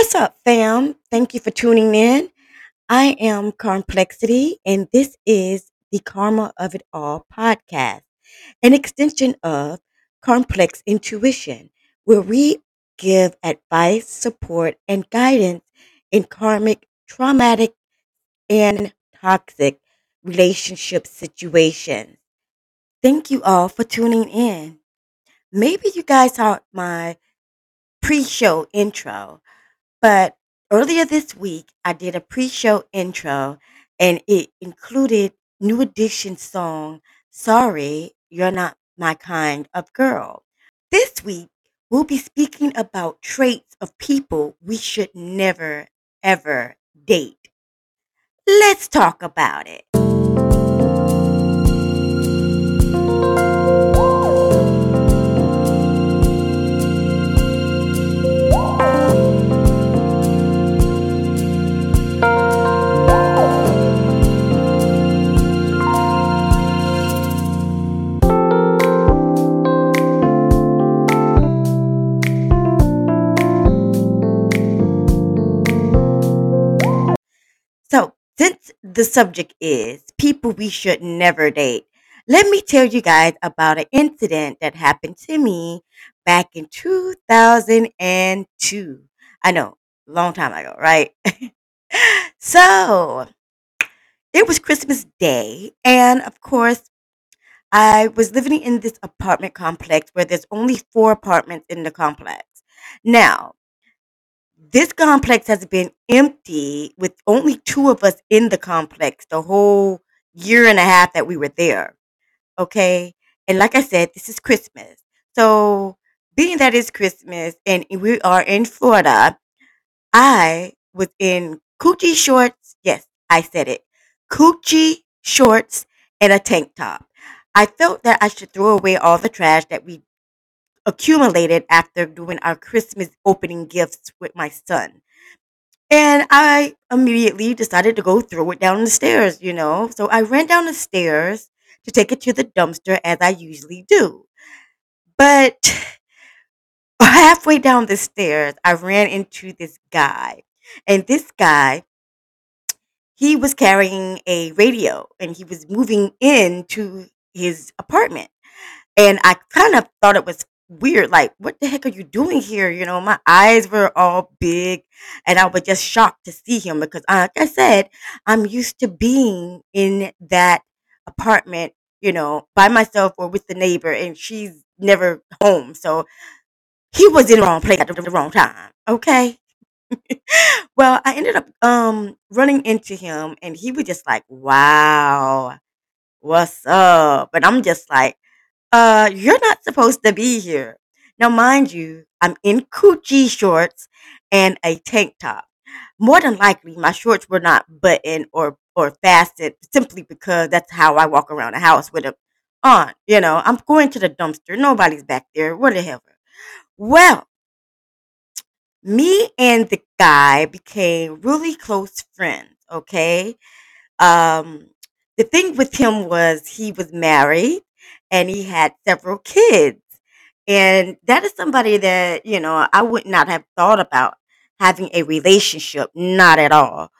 What's up, fam? Thank you for tuning in. I am Complexity, and this is the Karma of It All podcast, an extension of Complex Intuition, where we give advice, support, and guidance in karmic, traumatic, and toxic relationship situations. Thank you all for tuning in. Maybe you guys saw my pre show intro. But earlier this week, I did a pre show intro and it included New Edition's song, Sorry, You're Not My Kind of Girl. This week, we'll be speaking about traits of people we should never, ever date. Let's talk about it. The subject is people we should never date, let me tell you guys about an incident that happened to me back in 2002. I know, long time ago, right? so, it was Christmas Day, and of course, I was living in this apartment complex where there's only four apartments in the complex. Now, this complex has been empty with only two of us in the complex the whole year and a half that we were there. Okay. And like I said, this is Christmas. So, being that it's Christmas and we are in Florida, I was in coochie shorts. Yes, I said it. Coochie shorts and a tank top. I felt that I should throw away all the trash that we accumulated after doing our Christmas opening gifts with my son. And I immediately decided to go throw it down the stairs, you know. So I ran down the stairs to take it to the dumpster as I usually do. But halfway down the stairs, I ran into this guy. And this guy, he was carrying a radio and he was moving into his apartment. And I kind of thought it was weird. Like, what the heck are you doing here? You know, my eyes were all big and I was just shocked to see him because, uh, like I said, I'm used to being in that apartment, you know, by myself or with the neighbor, and she's never home. So he was in the wrong place at the wrong time. Okay. well, I ended up um running into him and he was just like, Wow, what's up? And I'm just like, uh, you're not supposed to be here. Now, mind you, I'm in coochie shorts and a tank top. More than likely, my shorts were not buttoned or or fastened simply because that's how I walk around the house with them on. You know, I'm going to the dumpster. Nobody's back there. What the hell? Well, me and the guy became really close friends. Okay. Um, the thing with him was he was married and he had several kids. And that is somebody that, you know, I would not have thought about having a relationship. Not at all.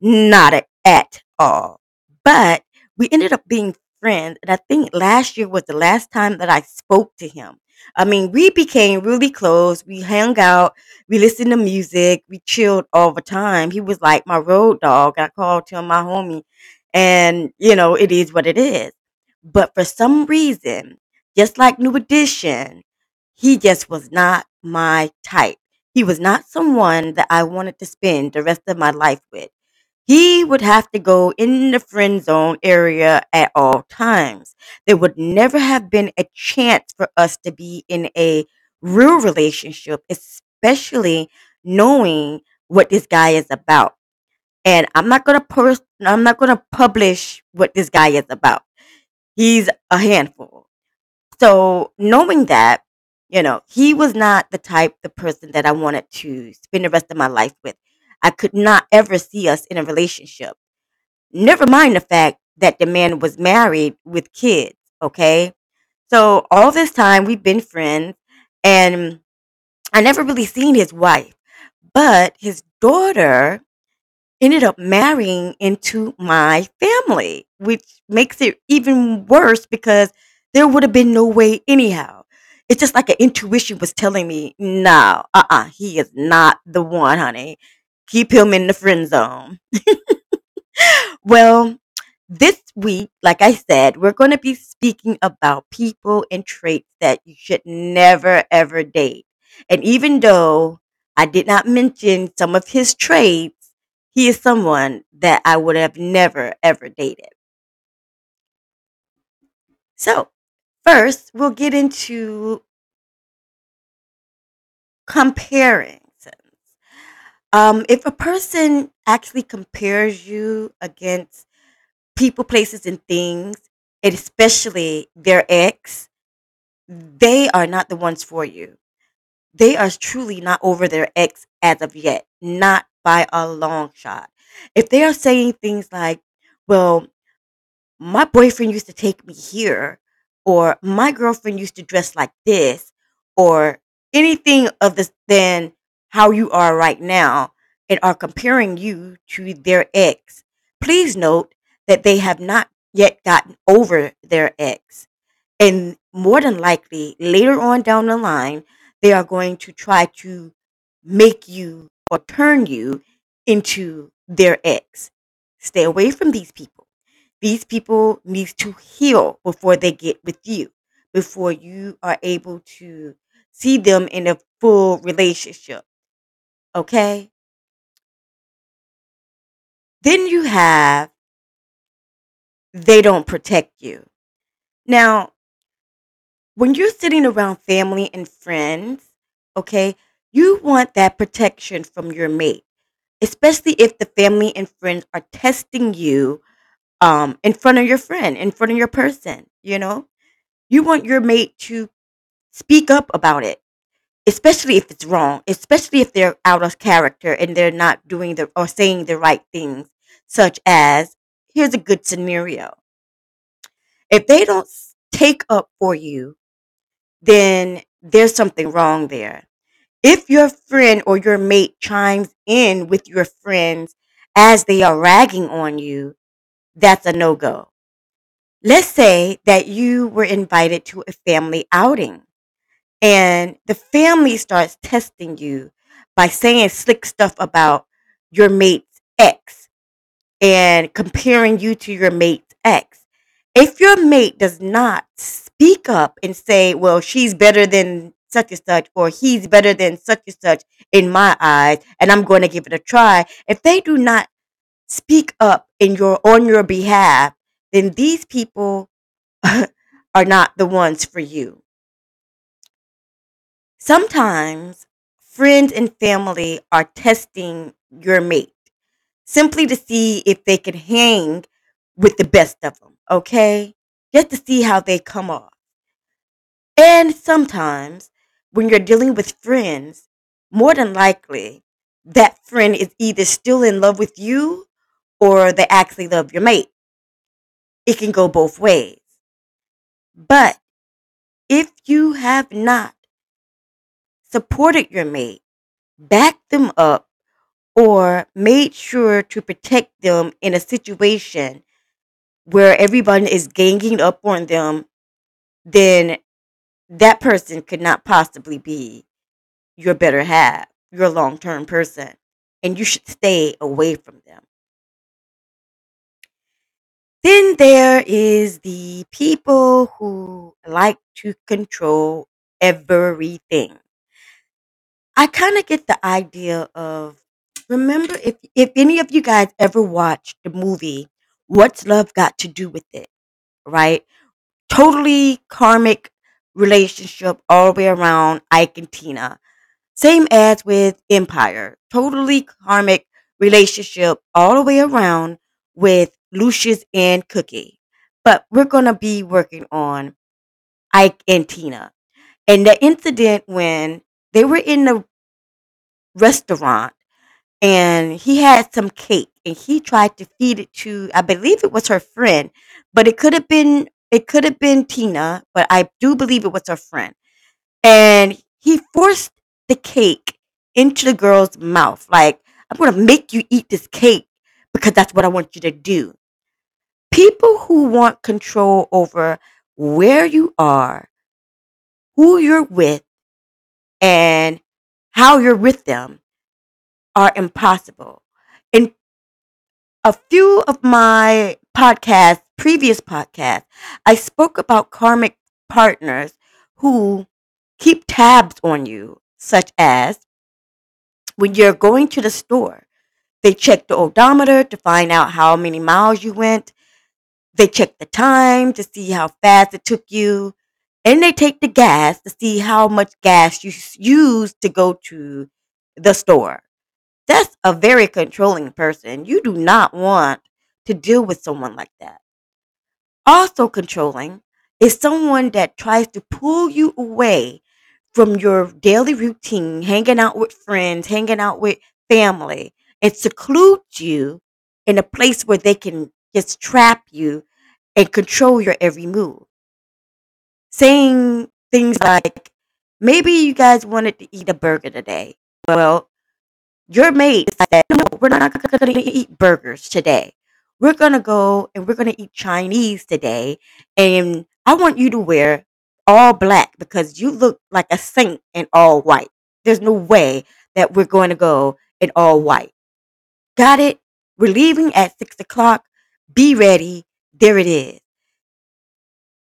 Not at all. But we ended up being friends. And I think last year was the last time that I spoke to him. I mean, we became really close. We hung out. We listened to music. We chilled all the time. He was like my road dog. I called him my homie. And, you know, it is what it is. But for some reason, just like New Edition, he just was not my type. He was not someone that I wanted to spend the rest of my life with. He would have to go in the friend zone area at all times. There would never have been a chance for us to be in a real relationship, especially knowing what this guy is about. And I'm not gonna post, I'm not gonna publish what this guy is about. He's a handful. So knowing that, you know, he was not the type, the person that I wanted to spend the rest of my life with. I could not ever see us in a relationship. Never mind the fact that the man was married with kids. Okay. So all this time we've been friends and I never really seen his wife. But his daughter ended up marrying into my family, which makes it even worse because there would have been no way anyhow. It's just like an intuition was telling me, no, uh uh he is not the one, honey. Keep him in the friend zone. Well, this week, like I said, we're going to be speaking about people and traits that you should never ever date. And even though I did not mention some of his traits, he is someone that I would have never ever dated. So, first, we'll get into comparing. Um, if a person actually compares you against people, places, and things, and especially their ex, they are not the ones for you. They are truly not over their ex as of yet, not by a long shot. If they are saying things like, well, my boyfriend used to take me here, or my girlfriend used to dress like this, or anything of this then how you are right now, and are comparing you to their ex, please note that they have not yet gotten over their ex. And more than likely, later on down the line, they are going to try to make you or turn you into their ex. Stay away from these people. These people need to heal before they get with you, before you are able to see them in a full relationship. Okay? Then you have they don't protect you. Now, when you're sitting around family and friends, okay, you want that protection from your mate, especially if the family and friends are testing you um in front of your friend, in front of your person, you know? You want your mate to speak up about it, especially if it's wrong, especially if they're out of character and they're not doing the or saying the right things, such as here's a good scenario. If they don't take up for you, then there's something wrong there. If your friend or your mate chimes in with your friends as they are ragging on you, that's a no go. Let's say that you were invited to a family outing and the family starts testing you by saying slick stuff about your mate's ex and comparing you to your mate's ex. If your mate does not speak up and say, well, she's better than such and such, or he's better than such and such in my eyes, and I'm going to give it a try, if they do not speak up in your on your behalf, then these people are not the ones for you. Sometimes friends and family are testing your mate simply to see if they can hang with the best of them, okay? Just to see how they come off. And sometimes when you're dealing with friends, more than likely that friend is either still in love with you or they actually love your mate. It can go both ways. But if you have not supported your mate, backed them up, or made sure to protect them in a situation where everyone is ganging up on them, then that person could not possibly be your better half, your long term person. And you should stay away from them. Then there is the people who like to control everything. I kind of get the idea of remember if if any of you guys ever watched the movie What's Love Got to Do with It, right? Totally karmic relationship all the way around Ike and Tina. Same as with Empire. Totally karmic relationship all the way around with Lucius and Cookie. But we're going to be working on Ike and Tina. And the incident when they were in the restaurant and he had some cake and he tried to feed it to I believe it was her friend, but it could have been it could have been Tina, but I do believe it was her friend. And he forced the cake into the girl's mouth. Like, I'm going to make you eat this cake because that's what I want you to do. People who want control over where you are, who you're with, and how you're with them are impossible. In a few of my podcasts, previous podcast, I spoke about karmic partners who keep tabs on you, such as when you're going to the store, they check the odometer to find out how many miles you went. They check the time to see how fast it took you. And they take the gas to see how much gas you used to go to the store. That's a very controlling person. You do not want to deal with someone like that. Also controlling is someone that tries to pull you away from your daily routine, hanging out with friends, hanging out with family, and seclude you in a place where they can just trap you and control your every move. Saying things like, maybe you guys wanted to eat a burger today. Well, your mate said, no, we're not going to eat burgers today. We're going to go and we're going to eat Chinese today. And I want you to wear all black because you look like a saint in all white. There's no way that we're going to go in all white. Got it? We're leaving at six o'clock. Be ready. There it is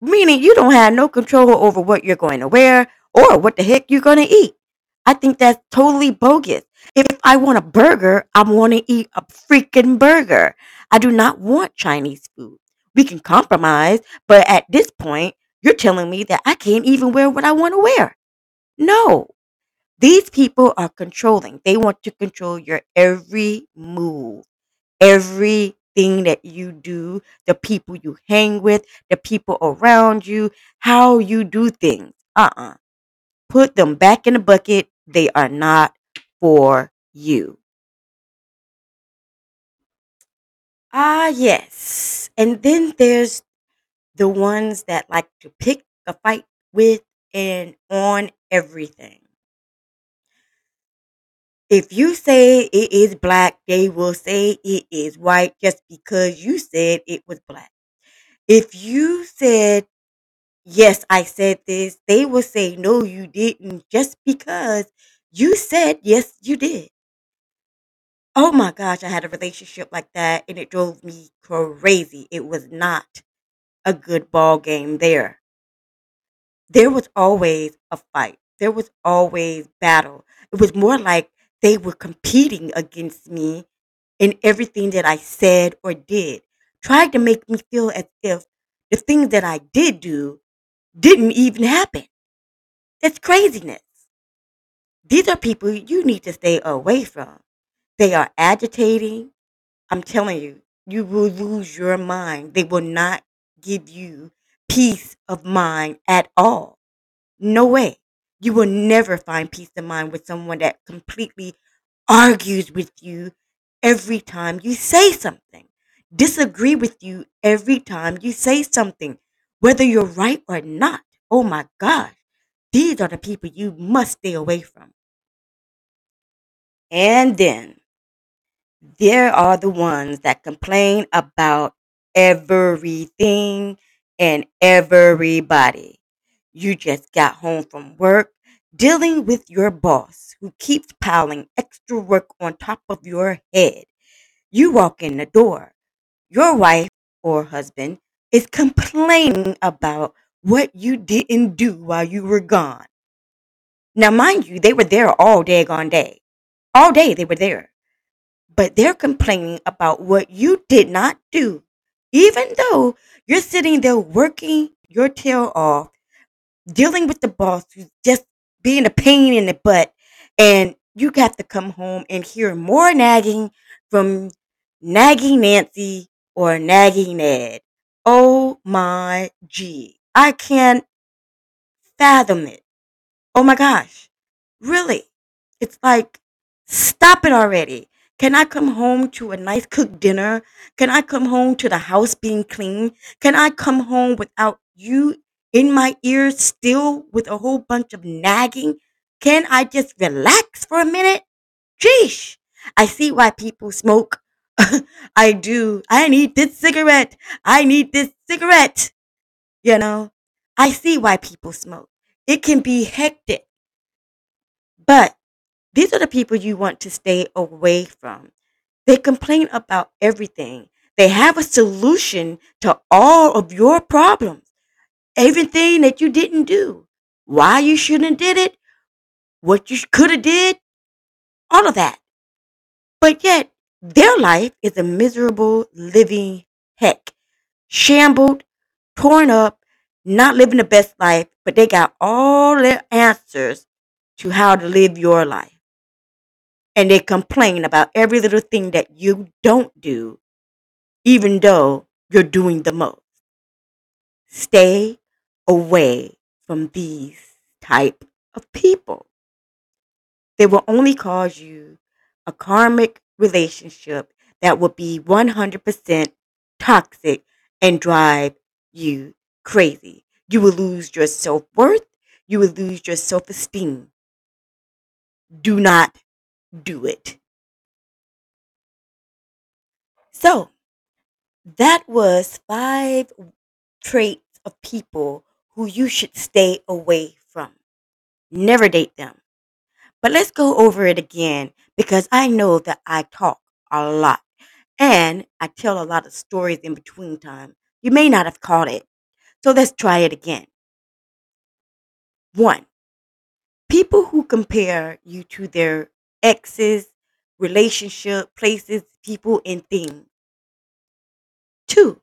meaning you don't have no control over what you're going to wear or what the heck you're going to eat. I think that's totally bogus. If I want a burger, I want to eat a freaking burger. I do not want Chinese food. We can compromise, but at this point, you're telling me that I can't even wear what I want to wear. No, these people are controlling. They want to control your every move everything that you do, the people you hang with, the people around you, how you do things. Uh uh Put them back in the bucket. They are not for you. Ah, yes. And then there's the ones that like to pick a fight with and on everything. If you say it is black, they will say it is white just because you said it was black. If you said Yes, I said this. They will say, no, you didn't, just because you said, yes, you did. Oh my gosh, I had a relationship like that and it drove me crazy. It was not a good ball game there. There was always a fight, there was always battle. It was more like they were competing against me in everything that I said or did, trying to make me feel as if the things that I did do didn't even happen. It's craziness. These are people you need to stay away from. They are agitating. I'm telling you, you will lose your mind. They will not give you peace of mind at all. No way. You will never find peace of mind with someone that completely argues with you every time you say something, disagree with you every time you say something, whether you're right or not. Oh my gosh. These are the people you must stay away from. And then there are the ones that complain about everything and everybody. You just got home from work dealing with your boss who keeps piling extra work on top of your head. You walk in the door. Your wife or husband is complaining about what you didn't do while you were gone. Now, mind you, they were there all day, gone day. All day they were there. But they're complaining about what you did not do, even though you're sitting there working your tail off, dealing with the boss who's just being a pain in the butt, and you got to come home and hear more nagging from nagging Nancy or nagging Ned. Oh my G. I can't fathom it. Oh my gosh. Really? It's like, stop it already. Can I come home to a nice cooked dinner? Can I come home to the house being clean? Can I come home without you in my ears still with a whole bunch of nagging? Can I just relax for a minute? Sheesh. I see why people smoke. I do. I need this cigarette. I need this cigarette. You know, I see why people smoke. It can be hectic, but these are the people you want to stay away from. They complain about everything. They have a solution to all of your problems. Everything that you didn't do. Why you shouldn't did it, what you could have did, all of that. But yet, their life is a miserable living heck. Shambled, torn up, not living the best life, but they got all their answers to how to live your life. And they complain about every little thing that you don't do, even though you're doing the most. Stay away from these type of people. They will only cause you a karmic relationship that will be 100% toxic and drive you crazy. You will lose your self worth. You will lose your self esteem. Do not do it. So, that was five traits of people who you should stay away from. Never date them. But let's go over it again because I know that I talk a lot and I tell a lot of stories in between time. You may not have caught it. So let's try it again. One, people who compare you to their exes, relationship, places, people, and things. Two,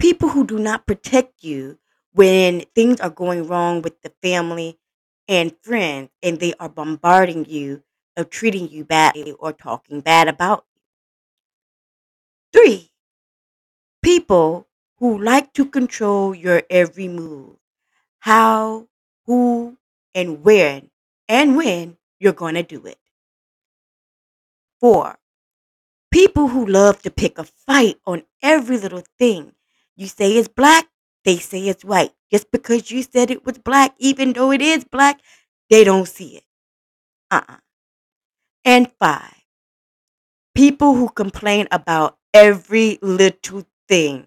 people who do not protect you when things are going wrong with the family and friends and they are bombarding you of treating you badly or talking bad about you. Three, people who like to control your every move, how, who, and when, and when you're going to do it. Four, people who love to pick a fight on every little thing. You say it's black, they say it's white. Just because you said it was black, even though it is black, they don't see it. Uh uh And five, people who complain about every little thing,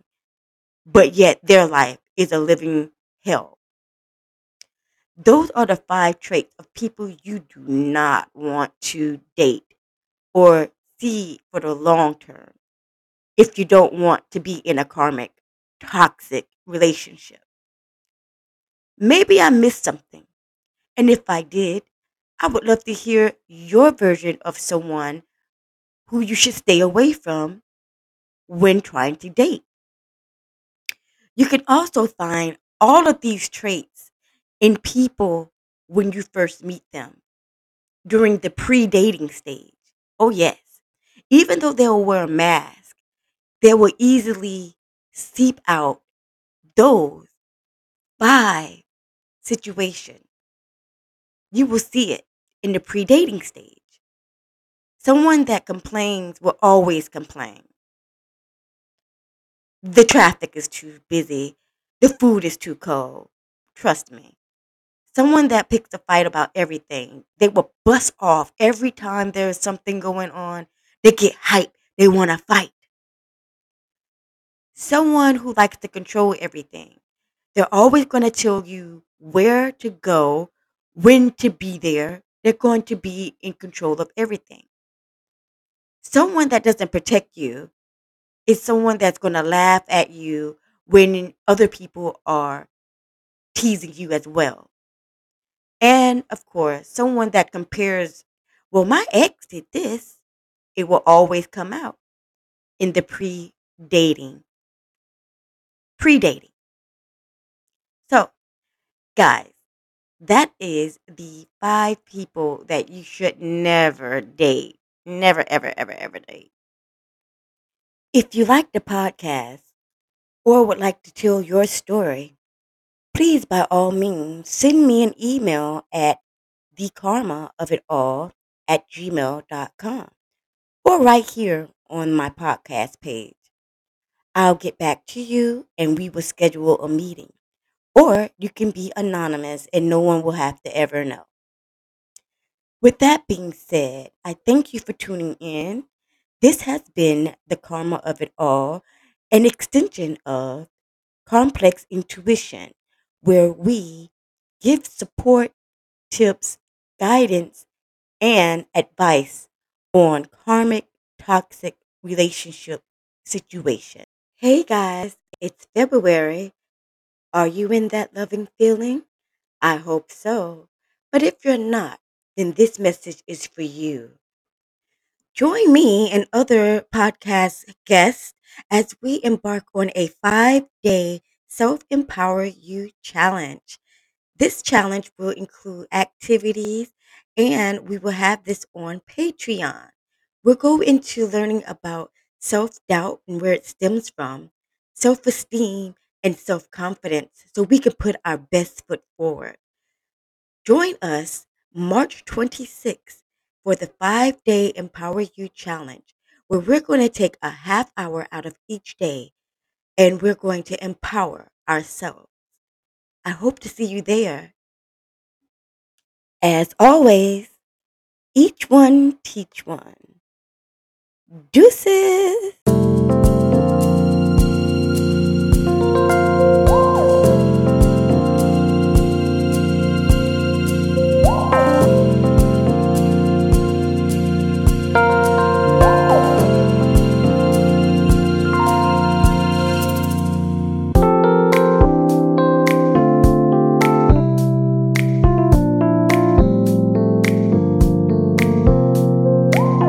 but yet their life is a living hell. Those are the five traits of people you do not want to date or see for the long term if you don't want to be in a karmic, toxic relationship. Maybe I missed something. And if I did, I would love to hear your version of someone who you should stay away from when trying to date. You can also find all of these traits in people when you first meet them during the pre dating stage. Oh, yes. Even though they'll wear a mask, they will easily seep out those by situations. You will see it in the pre dating stage. Someone that complains will always complain. The traffic is too busy. The food is too cold. Trust me. Someone that picks a fight about everything, they will bust off every time there is something going on. They get hyped. They want to fight. Someone who likes to control everything. They're always going to tell you where to go, when to be there. They're going to be in control of everything. Someone that doesn't protect you is someone that's going to laugh at you when other people are teasing you as well. And of course, someone that compares, well, my ex did this, it will always come out in the pre dating. Pre dating. So, guys, that is the five people that you should never date. Never, ever, ever, ever date. If you like the podcast or would like to tell your story, please by all means send me an email at the karma of it all at gmail.com or right here on my podcast page. I'll get back to you and we will schedule a meeting. Or you can be anonymous and no one will have to ever know. With that being said, I thank you for tuning in. This has been the karma of it all, an extension of complex intuition, where we give support, tips, guidance, and advice on karmic toxic relationship situations. Hey guys, it's February. Are you in that loving feeling? I hope so. But if you're not, then this message is for you. Join me and other podcast guests as we embark on a five day self empower you challenge. This challenge will include activities and we will have this on Patreon. We'll go into learning about self doubt and where it stems from, self esteem, and self confidence so we can put our best foot forward. Join us March 26th for the five day Empower You Challenge, where we're going to take a half hour out of each day and we're going to empower ourselves. I hope to see you there. As always, each one teach one. Deuces.